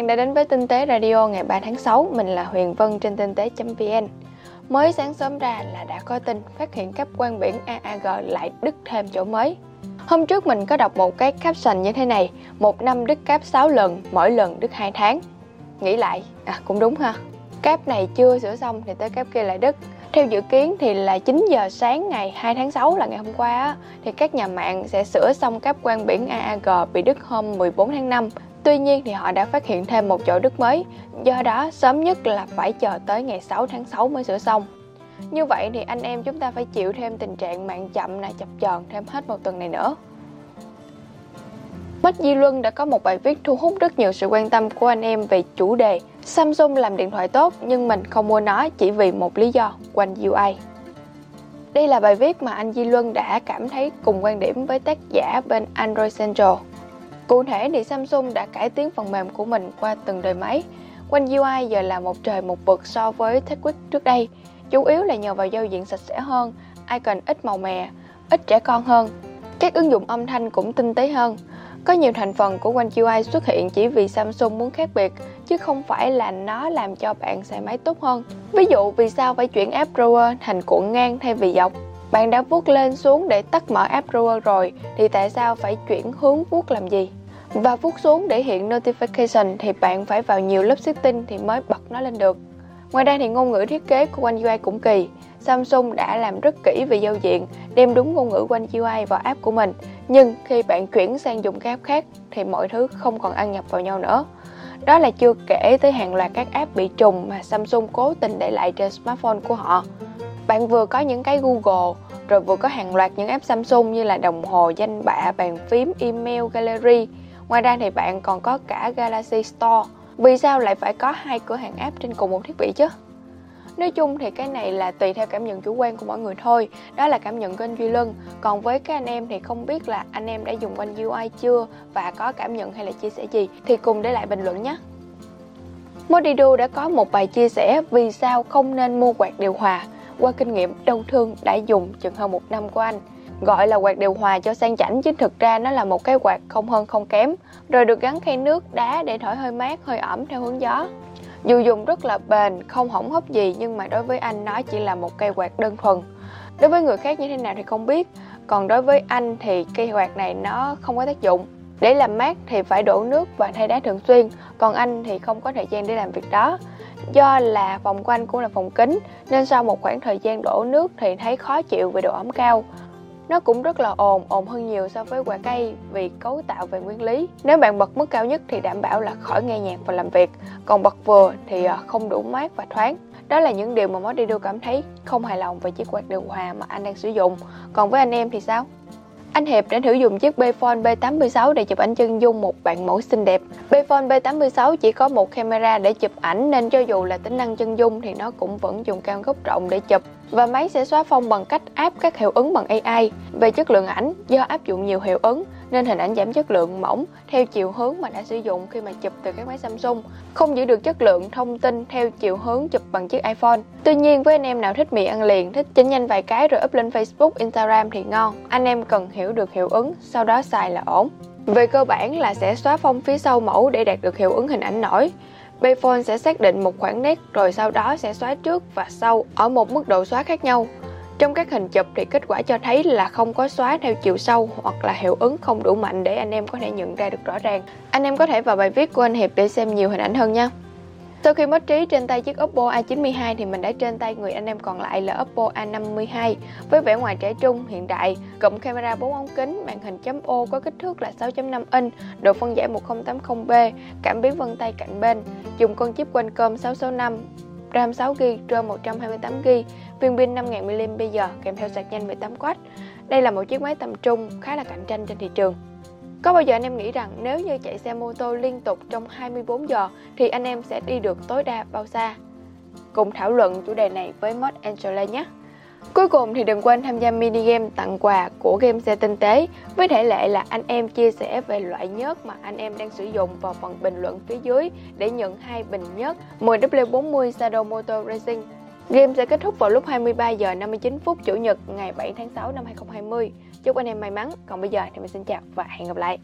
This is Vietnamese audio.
bạn đã đến với Tinh tế Radio ngày 3 tháng 6. Mình là Huyền Vân trên tinh tế.vn. Mới sáng sớm ra là đã có tin phát hiện cáp quang biển AAG lại đứt thêm chỗ mới. Hôm trước mình có đọc một cái caption như thế này, một năm đứt cáp 6 lần, mỗi lần đứt 2 tháng. Nghĩ lại, à cũng đúng ha. Cáp này chưa sửa xong thì tới cáp kia lại đứt. Theo dự kiến thì là 9 giờ sáng ngày 2 tháng 6 là ngày hôm qua á, thì các nhà mạng sẽ sửa xong cáp quang biển AAG bị đứt hôm 14 tháng 5 Tuy nhiên thì họ đã phát hiện thêm một chỗ đứt mới, do đó sớm nhất là phải chờ tới ngày 6 tháng 6 mới sửa xong. Như vậy thì anh em chúng ta phải chịu thêm tình trạng mạng chậm này chập chờn thêm hết một tuần này nữa. Mất Di Luân đã có một bài viết thu hút rất nhiều sự quan tâm của anh em về chủ đề Samsung làm điện thoại tốt nhưng mình không mua nó chỉ vì một lý do, quanh UI. Đây là bài viết mà anh Di Luân đã cảm thấy cùng quan điểm với tác giả bên Android Central. Cụ thể thì Samsung đã cải tiến phần mềm của mình qua từng đời máy. Quanh UI giờ là một trời một vực so với TechWeek trước đây, chủ yếu là nhờ vào giao diện sạch sẽ hơn, icon ít màu mè, ít trẻ con hơn. Các ứng dụng âm thanh cũng tinh tế hơn. Có nhiều thành phần của One UI xuất hiện chỉ vì Samsung muốn khác biệt, chứ không phải là nó làm cho bạn xài máy tốt hơn. Ví dụ vì sao phải chuyển app drawer thành cuộn ngang thay vì dọc? Bạn đã vuốt lên xuống để tắt mở app drawer rồi, thì tại sao phải chuyển hướng vuốt làm gì? Và phút xuống để hiện notification thì bạn phải vào nhiều lớp setting thì mới bật nó lên được. Ngoài ra thì ngôn ngữ thiết kế của One UI cũng kỳ. Samsung đã làm rất kỹ về giao diện, đem đúng ngôn ngữ One UI vào app của mình. Nhưng khi bạn chuyển sang dùng các app khác thì mọi thứ không còn ăn nhập vào nhau nữa. Đó là chưa kể tới hàng loạt các app bị trùng mà Samsung cố tình để lại trên smartphone của họ. Bạn vừa có những cái Google, rồi vừa có hàng loạt những app Samsung như là đồng hồ, danh bạ, bàn phím, email, gallery, Ngoài ra thì bạn còn có cả Galaxy Store. Vì sao lại phải có hai cửa hàng app trên cùng một thiết bị chứ? Nói chung thì cái này là tùy theo cảm nhận chủ quan của mỗi người thôi. Đó là cảm nhận của anh Duy Lân. Còn với các anh em thì không biết là anh em đã dùng quanh UI chưa Và có cảm nhận hay là chia sẻ gì Thì cùng để lại bình luận nhé. Modido đã có một bài chia sẻ vì sao không nên mua quạt điều hòa. Qua kinh nghiệm, đau thương đã dùng chừng hơn một năm của anh gọi là quạt điều hòa cho sang chảnh chứ thực ra nó là một cái quạt không hơn không kém. Rồi được gắn khay nước đá để thổi hơi mát, hơi ẩm theo hướng gió. Dù dùng rất là bền, không hỏng hóc gì, nhưng mà đối với anh nó chỉ là một cây quạt đơn thuần. Đối với người khác như thế nào thì không biết, còn đối với anh thì cây quạt này nó không có tác dụng. Để làm mát thì phải đổ nước và thay đá thường xuyên, còn anh thì không có thời gian để làm việc đó. Do là phòng của anh cũng là phòng kính nên sau một khoảng thời gian đổ nước thì thấy khó chịu vì độ ẩm cao nó cũng rất là ồn, ồn hơn nhiều so với quả cây vì cấu tạo về nguyên lý. Nếu bạn bật mức cao nhất thì đảm bảo là khỏi nghe nhạc và làm việc, còn bật vừa thì à, không đủ mát và thoáng. Đó là những điều mà Modido cảm thấy không hài lòng về chiếc quạt điều hòa mà anh đang sử dụng. Còn với anh em thì sao? Anh Hiệp đã thử dùng chiếc Bphone B86 để chụp ảnh chân dung một bạn mẫu xinh đẹp. Bphone B86 chỉ có một camera để chụp ảnh nên cho dù là tính năng chân dung thì nó cũng vẫn dùng cam góc rộng để chụp và máy sẽ xóa phông bằng cách áp các hiệu ứng bằng AI. Về chất lượng ảnh, do áp dụng nhiều hiệu ứng nên hình ảnh giảm chất lượng mỏng theo chiều hướng mà đã sử dụng khi mà chụp từ các máy Samsung, không giữ được chất lượng thông tin theo chiều hướng chụp bằng chiếc iPhone. Tuy nhiên với anh em nào thích mì ăn liền, thích chỉnh nhanh vài cái rồi up lên Facebook, Instagram thì ngon. Anh em cần hiểu được hiệu ứng, sau đó xài là ổn. Về cơ bản là sẽ xóa phông phía sau mẫu để đạt được hiệu ứng hình ảnh nổi. Bayphone sẽ xác định một khoảng nét, rồi sau đó sẽ xóa trước và sau ở một mức độ xóa khác nhau. Trong các hình chụp thì kết quả cho thấy là không có xóa theo chiều sâu hoặc là hiệu ứng không đủ mạnh để anh em có thể nhận ra được rõ ràng. Anh em có thể vào bài viết của anh Hiệp để xem nhiều hình ảnh hơn nha. Sau khi mất trí trên tay chiếc Oppo A92 thì mình đã trên tay người anh em còn lại là Oppo A52 với vẻ ngoài trẻ trung, hiện đại, cụm camera 4 ống kính, màn hình chấm ô có kích thước là 6.5 inch, độ phân giải 1080p, cảm biến vân tay cạnh bên, dùng con chip Qualcomm 665, RAM 6GB, ram 128GB, viên pin 5000 mAh kèm theo sạc nhanh 18W. Đây là một chiếc máy tầm trung khá là cạnh tranh trên thị trường. Có bao giờ anh em nghĩ rằng nếu như chạy xe mô tô liên tục trong 24 giờ thì anh em sẽ đi được tối đa bao xa? Cùng thảo luận chủ đề này với Mod Angela nhé! Cuối cùng thì đừng quên tham gia mini game tặng quà của game xe tinh tế với thể lệ là anh em chia sẻ về loại nhớt mà anh em đang sử dụng vào phần bình luận phía dưới để nhận hai bình nhớt 10W40 Shadow Motor Racing. Game sẽ kết thúc vào lúc 23 giờ 59 phút Chủ nhật, ngày 7 tháng 6 năm 2020. Chúc anh em may mắn. Còn bây giờ thì mình xin chào và hẹn gặp lại.